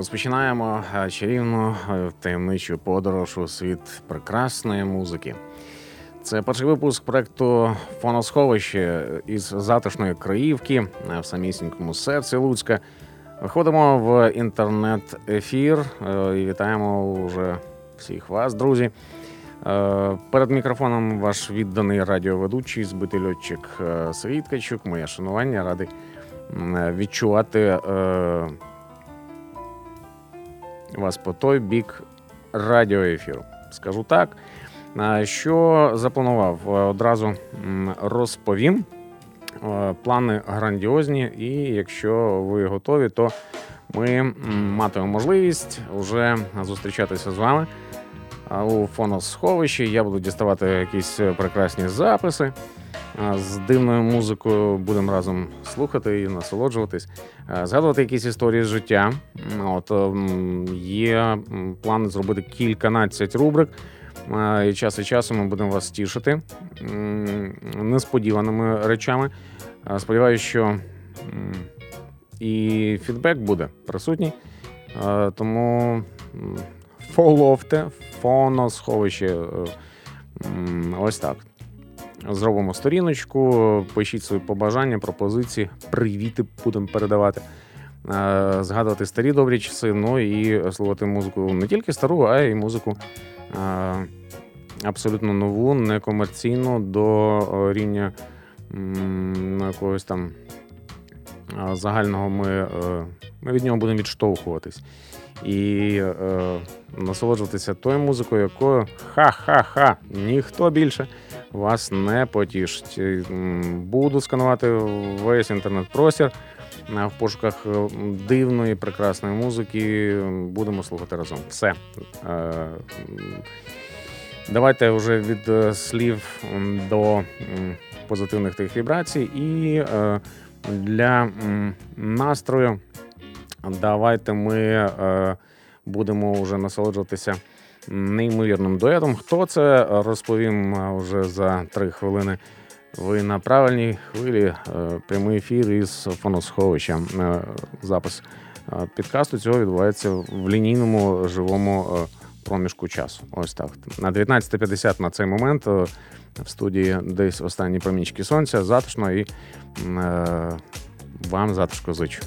Розпочинаємо е, чарівну е, таємничу подорож у світ прекрасної музики. Це перший випуск проекту Фоносховище із затишної краївки е, в самісінькому серці Луцька. Виходимо в інтернет-ефір і вітаємо уже всіх вас, друзі. Перед мікрофоном ваш відданий радіоведучий, збитий льотчик Сергій Ткачук. Моє шанування радий відчувати вас по той бік радіоефіру. Скажу так. Що запланував? Одразу розповім. Плани грандіозні, і якщо ви готові, то ми матимемо можливість вже зустрічатися з вами у фоносховищі. Я буду діставати якісь прекрасні записи. З дивною музикою будемо разом слухати і насолоджуватись, згадувати якісь історії з життя. От Є плани зробити кільканадцять рубрик. І час від часу ми будемо вас тішити несподіваними речами. Сподіваюся, що і фідбек буде присутній. Тому фоловте, фоносховище. Ось так. Зробимо сторіночку, пишіть свої побажання, пропозиції, привіти будемо передавати, згадувати старі добрі часи, ну і слухати музику не тільки стару, а й музику абсолютно нову, некомерційну до рівня якогось там загального ми, е, ми від нього будемо відштовхуватись. І е, насолоджуватися тою музикою, якою ха-ха-ха, ніхто більше вас не потішить. Буду сканувати весь інтернет-простір в пошуках е, дивної, прекрасної музики. Будемо слухати разом. Все. Е, давайте вже від е, слів до позитивних тих вібрацій. І для настрою давайте ми будемо вже насолоджуватися неймовірним дуетом. Хто це розповім вже за три хвилини. Ви на правильній хвилі е, прямий ефір із фоносховища. Е, запис е, підкасту цього відбувається в лінійному живому проміжку часу. Ось так. На 19.50 на цей момент в студії десь останні промінчики сонця затишно і вам затишко зичу.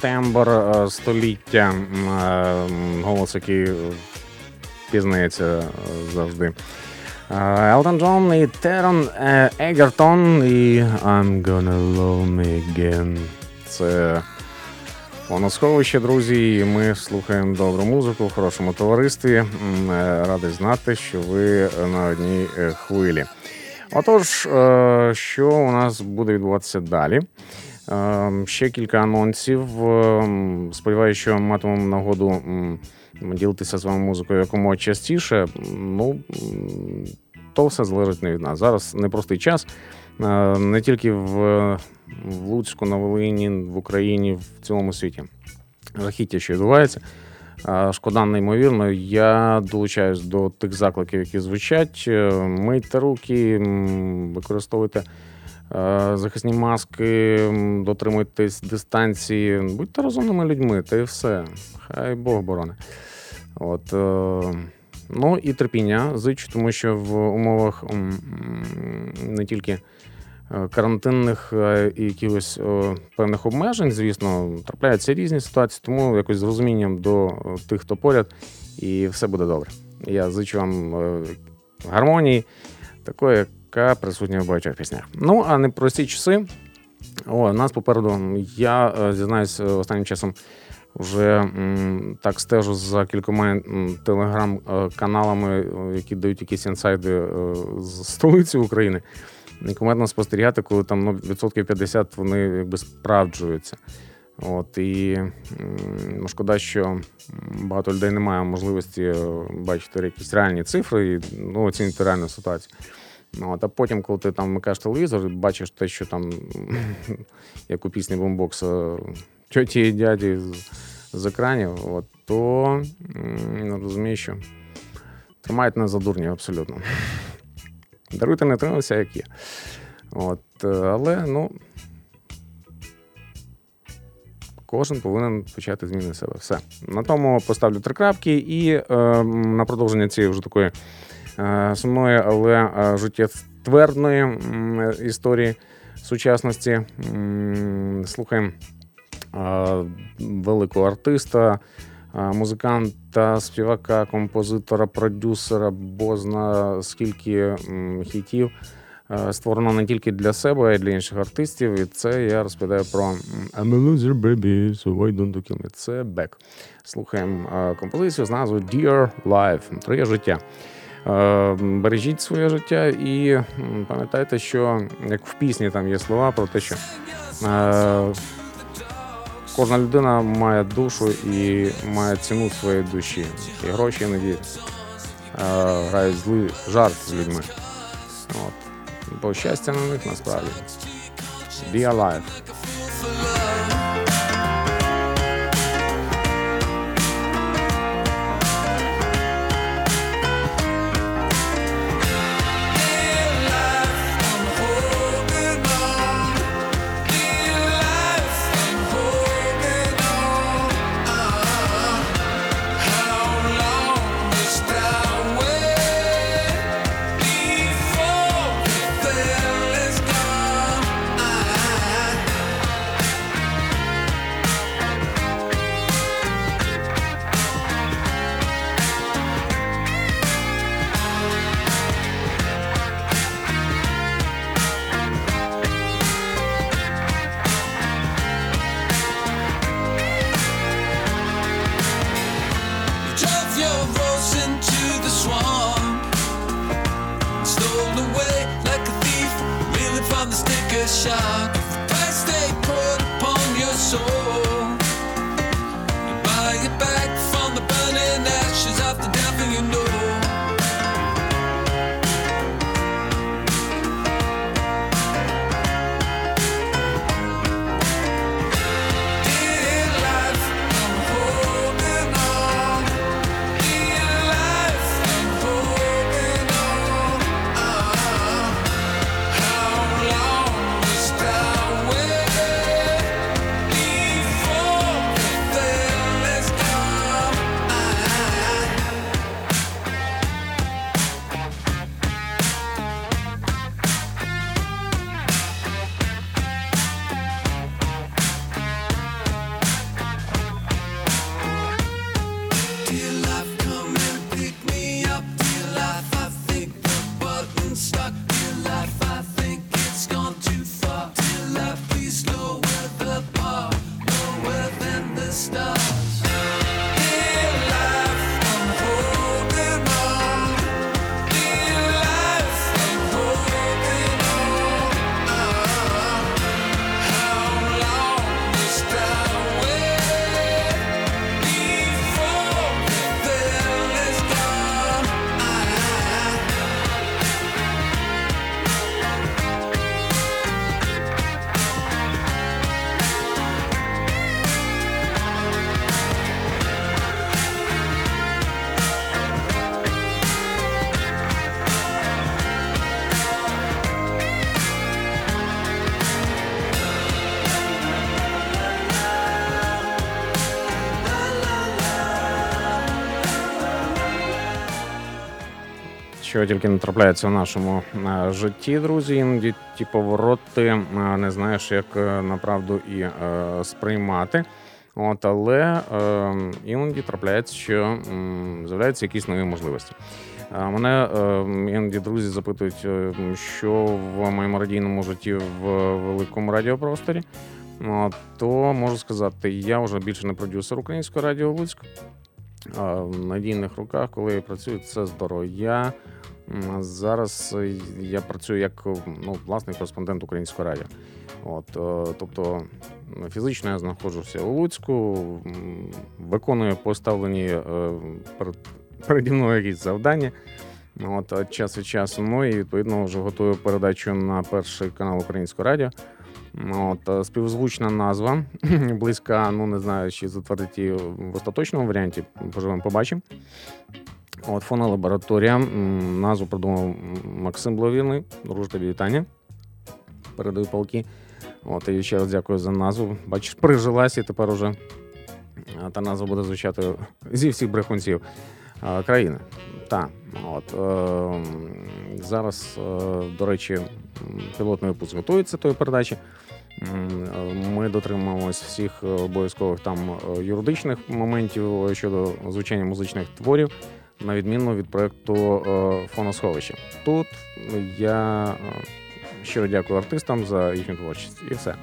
Тембр е, століття, е, голос, який пізнається завжди. Елтон Джон і Терон Егертон і I'm gonna love me again. Це Понасховище, друзі, і ми слухаємо добру музику в хорошому товаристві. Радий знати, що ви на одній хвилі. Отож, що у нас буде відбуватися далі? Ще кілька анонсів. Сподіваюся, що матимемо нагоду ділитися з вами музикою якомога частіше. Ну то все залежить не від нас. Зараз непростий час. Не тільки в, в Луцьку, на Волині, в Україні, в цілому світі. Жахіття, що відбувається. Шкода, неймовірно. Я долучаюсь до тих закликів, які звучать. Мийте руки, використовуйте захисні маски, дотримуйтесь дистанції, будьте розумними людьми, та і все. Хай Бог борони. От, е, Ну і терпіння зичу, тому що в умовах не тільки е, карантинних і якихось певних обмежень, звісно, трапляються різні ситуації, тому якось з розумінням до тих, хто поряд, і все буде добре. Я зичу вам е, гармонії, такої, яка присутня в багатьох піснях. Ну, а не прості часи. О, нас попереду, я зізнаюсь останнім часом. Вже так стежу за кількома телеграм-каналами, які дають якісь інсайди е, з столиці України. І кумедно спостерігати, коли там ну, відсотків 50 вони якби справджуються. От І шкода, що багато людей не має можливості е, бачити якісь реальні цифри і ну, оцінити реальну ситуацію. От, А потім, коли ти там вмикаєш телевізор, бачиш те, що там, як у пісні бомбокса тьоті і дяді з, з екранів, от, то розумію, що тримають нас за дурні абсолютно. Даруйте не тримався, як є. От, е, Але ну, кожен повинен почати зміни себе. Все. На тому поставлю три крапки і е, на продовження цієї вже такої сумної, але е, життєтвердної е, історії сучасності. Е, слухаємо великого артиста, музиканта, співака, композитора, продюсера, бозна скільки хітів. Створено не тільки для себе, а й для інших артистів. І це я розповідаю про I'm a loser, baby, so why don't you kill me? Це Бек. Слухаємо композицію з назвою Dear Life. Твоє життя. Бережіть своє життя і пам'ятайте, що як в пісні там є слова про те, що Кожна людина має душу і має ціну своєї душі. І гроші іноді грають злий жарт з людьми. От. Бо щастя на них насправді. Be alive. Що тільки не трапляється в нашому е, житті, друзі. Іноді ті повороти е, не знаєш, як е, направду і сприймати. От, Але іноді трапляється, що з'являються якісь нові можливості. Мене іноді друзі запитують, що в моєму радійному житті в великому радіопросторі. То можу сказати, я вже більше не продюсер українського радіо Луцьк. В надійних руках, коли я працюю, це здорово. Зараз е, я працюю як ну, власний кореспондент українського радіо. От, е, Тобто фізично я знаходжуся у Луцьку, виконую поставлені е, переді мною якісь завдання. От, Час від часу. Ну і відповідно вже готую передачу на перший канал Українського радіо. От, Співзвучна назва, близька, ну не знаю, чи затвердить її в остаточному варіанті. Поживемо, побачимо. От фонолабораторія. Назву придумав Максим Бловірний. Друже, вітання. Передаю полки. От, і ще раз дякую за назву. Бачиш, прижилась і тепер уже та назва буде звучати зі всіх брехунців країни. Так, от е, зараз, е, до речі, пілотний випуск готується тої передачі. Ми дотримуємось всіх обов'язкових там е, юридичних моментів щодо звучання музичних творів на відміну від проєкту е, фоносховище. Тут я е, щиро дякую артистам за їхню творчість і все.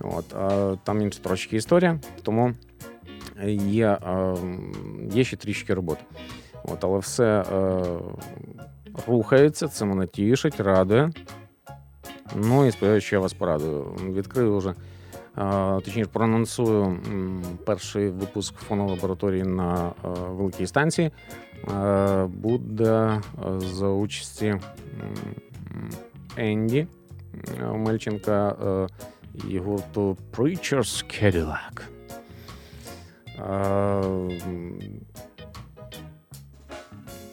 От, Там інша трошки історія, тому є е, є ще трішки роботи. От, Але все рухається, це мене тішить, радує. Ну і сподіваюся, що я вас порадую. Відкрию вже Точніше, проанонсую перший випуск фонолабораторії на великій станції. Буде за участі Енді Мельченка і гурту Preacher's Cadillac.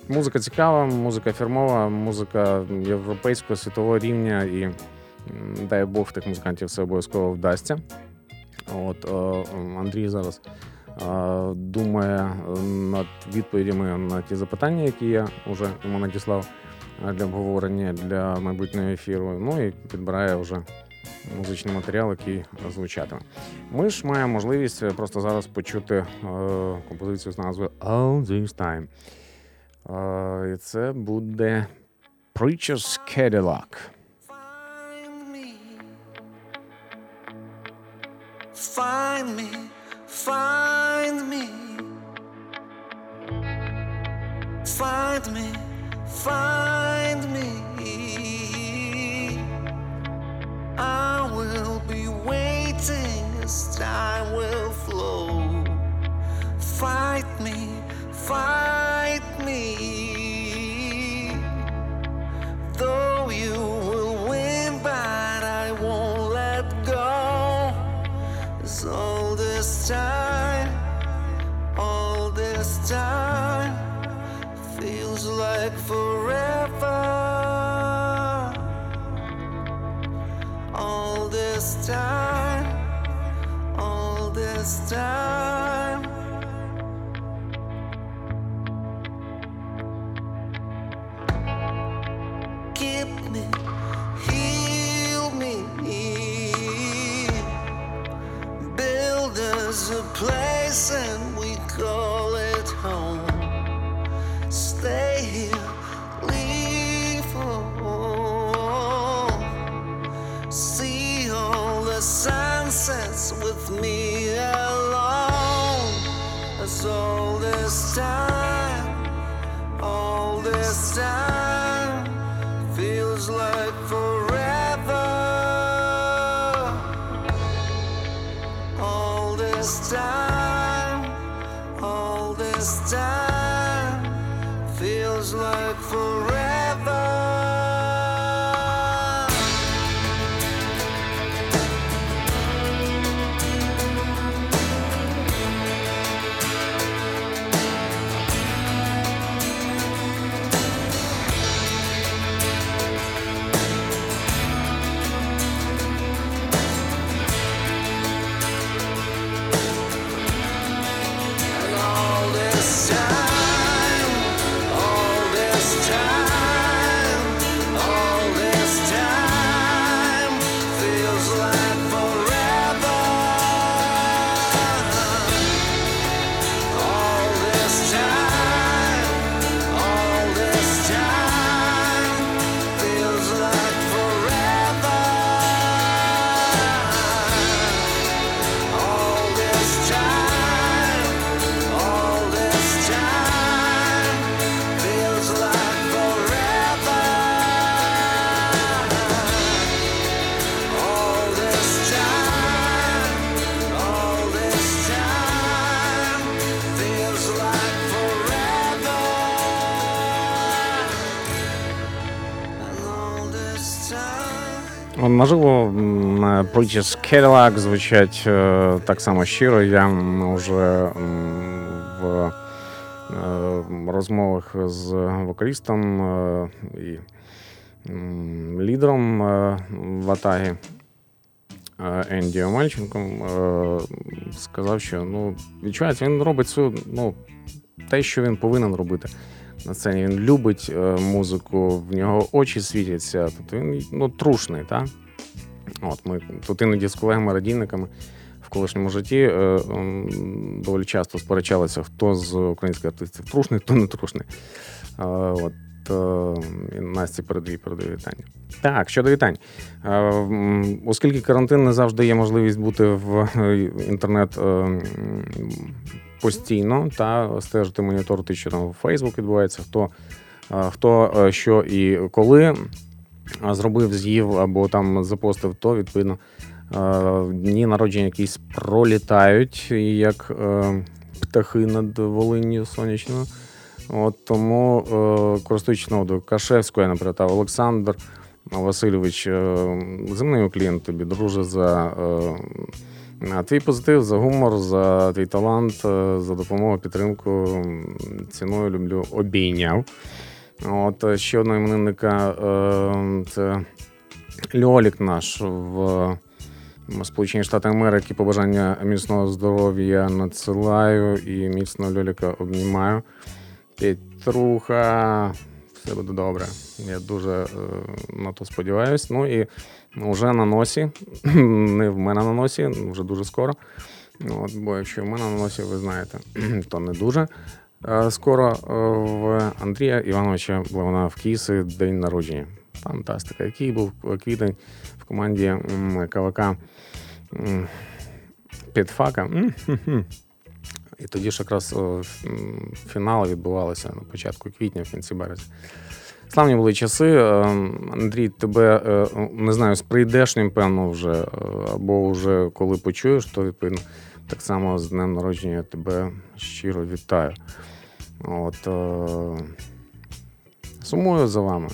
Музика цікава, музика фірмова, музика європейського світового рівня і дай Бог тих музикантів все обов'язково вдасться. От е, Андрій зараз е, думає над відповідями на ті запитання, які я вже йому надіслав е, для обговорення для майбутнього ефіру. Ну і підбирає вже музичний матеріал, який звучатиме. Ми ж маємо можливість просто зараз почути композицію з назвою All This Time. І це буде Preacher's Cadillac. Find me, find me. Find me, find me. I will be waiting as time will flow. Fight me, me. sunsets with me alone as all this time. Можливо, Preachers Cadillac звучать е, так само щиро. Я вже в е, розмовах з вокалістом е, і лідером в Атагі Енді Омельченком сказав, що ну, відчувається, він робить цю, ну, те, що він повинен робити на сцені. Він любить е, музику, в нього очі світяться. Тобто він ну, трушний, так? От ми тут іноді з колегами-радійниками в колишньому житті е, м, доволі часто сперечалися, хто з українських артистів трушний, хто не трушний. Е, от, е, і Насті передаю, передаю вітання. Так, щодо вітань. Е, Оскільки карантин не завжди є можливість бути в е, інтернет е, постійно та стежити, моніторити, що там в Facebook відбувається, хто, е, хто е, що і коли е, зробив, з'їв або там запостив, то відповідно дні народження якісь пролітають, як птахи над Волинню сонячною. От тому, користуючись нагодою Кашевської, наприклад, Олександр Васильович, земний клієнт тобі, друже, за е, твій позитив, за гумор, за твій талант, е, за допомогу, підтримку. Ціною люблю, обійняв. От е, ще одного іменинника е, це Льолік наш в Сполучені Штати Америки. Побажання міцного здоров'я надсилаю і міцно Льоліка обнімаю. Петруха, все буде добре. Я дуже на то сподіваюся. Ну і вже на носі, не в мене на носі, вже дуже скоро. От, бо якщо в мене на носі, ви знаєте, то не дуже. Е, Скоро е, в Андрія Івановича вона в Кіси день народження. Фантастика. Який був квітень в команді КВК Підфака. І тоді ж якраз м, фінали відбувалися на початку квітня, в кінці березня. Славні були часи. Е, Андрій, тебе е, не знаю, з прийдешнім, певно, вже, е, або вже коли почуєш, то відповідно так само з днем народження тебе щиро вітаю. От, е, сумую за вами,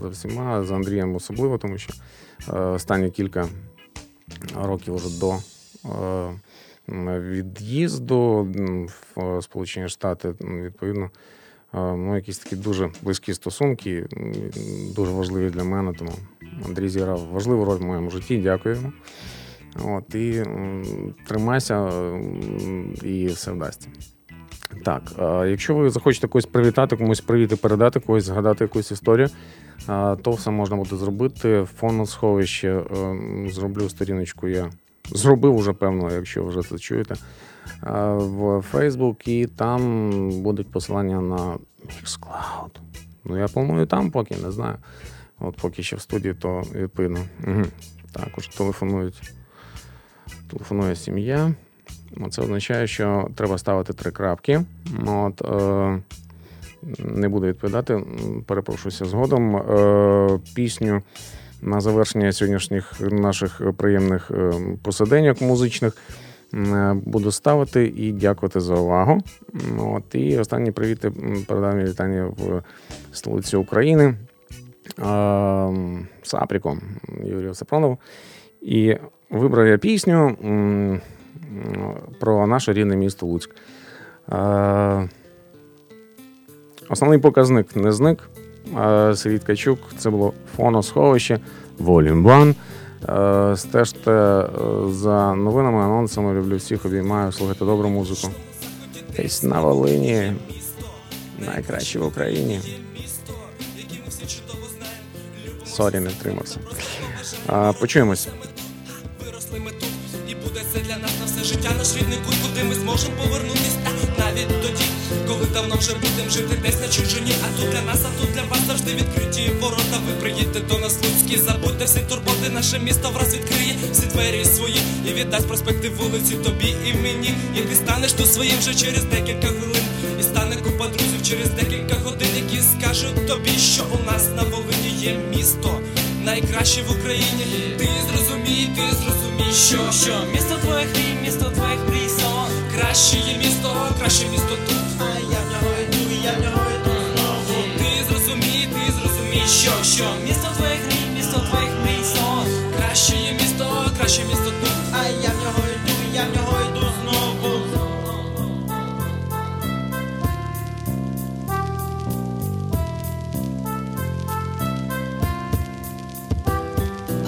за всіма, за Андрієм особливо, тому що останні кілька років вже до від'їзду в Сполучені Штати, відповідно, ну, якісь такі дуже близькі стосунки, дуже важливі для мене. Тому Андрій зіграв важливу роль в моєму житті. Дякую йому. От, і тримайся, і все вдасться. Так, якщо ви захочете когось привітати, комусь привіт і передати, когось згадати якусь історію, то все можна буде зробити. Фоносховище зроблю сторіночку. Я зробив уже, певно, якщо вже це чуєте. В Facebook, і там будуть посилання на Mixcloud. Ну, я планую там, поки не знаю. От поки ще в студії, то відповідно. Угу. Також телефонують. Телефонує сім'я. Ну, Це означає, що треба ставити три крапки. Ну, от, е, Не буду відповідати, м, перепрошуся згодом. Е, Пісню на завершення сьогоднішніх наших приємних е, посиденьок музичних буду ставити і дякувати за увагу. От, і останні привіти м, передам вітання в столиці України. Е, Сапріко Юрію Сапронову. І вибрав я пісню про наше рідне місто Луцьк. Е, Основний показник не зник. Е, Сергій Ткачук, це було фоносховище Волюм 1. Е, Стежте е, за новинами, анонсами. Люблю всіх, обіймаю, слухайте добру музику. Десь на Волині. Найкраще в Україні. Сорі, не втримався. Е, Почуємось. Виросли ми тут, і буде це для нас на все життя наш рідний куди ми зможемо тоді, коли давно вже будемо жити десь на чужині. А тут для нас, а тут для вас завжди відкриті ворота. Ви приїдьте до нас Луцькі, забудьте всі турботи, наше місто враз відкриє всі двері свої і віддасть проспекти вулиці тобі і мені. І ти станеш тут своїм вже через декілька хвилин. І стане купа друзів через декілька годин, які скажуть тобі, що у нас на Волині є місто. Найкраще в Україні, ти зрозумій, ти зрозумій, що що місто твоїх мрій, місто твоїх мрій, сон Краще є місто, краще місто тут. Що що місто твоїх мрій, місто твоїх мрій, Краще місто, краще місто тут. А я в нього йду, я в нього йду знову.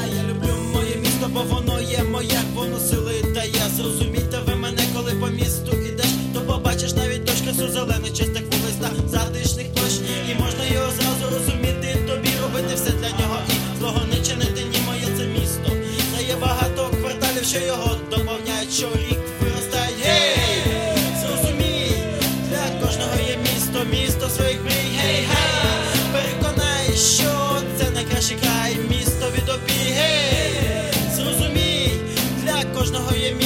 А я люблю моє місто, бо воно є моє, воно сили дає. Зрозумійте ви мене, коли по рік виростають. Зрозумій, для кожного є місто, місто своїх мрій, гей, гей! Переконай, що це найкращий край, місто від опій, гей! Зрозумій, для кожного є місто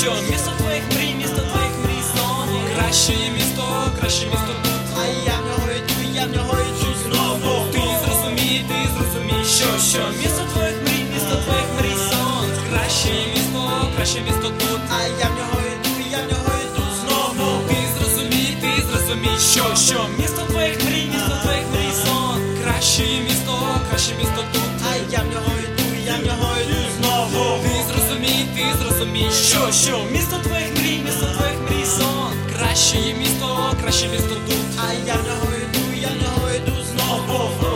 що місто твоїх мрій, місто твоїх мрій, сон. краще місто, краще місто тут. А я в нього йду, я в нього йду знову. Ти зрозумій, ти зрозумій, що що Місто твоїх мрій, місто твоїх мрій, сон. краще місто, краще місто тут. А я в нього йду, я в нього йду знову. Ти зрозумій, ти зрозумій, що що Місто твоїх мрій, місто твоїх мрій, сон. краще місто, краще місто тут. А я в нього йду, я в нього розумій, що що місто твоїх мрій, місто твоїх мрій сон Краще є місто, краще місто тут. А я в йду, я в йду знову.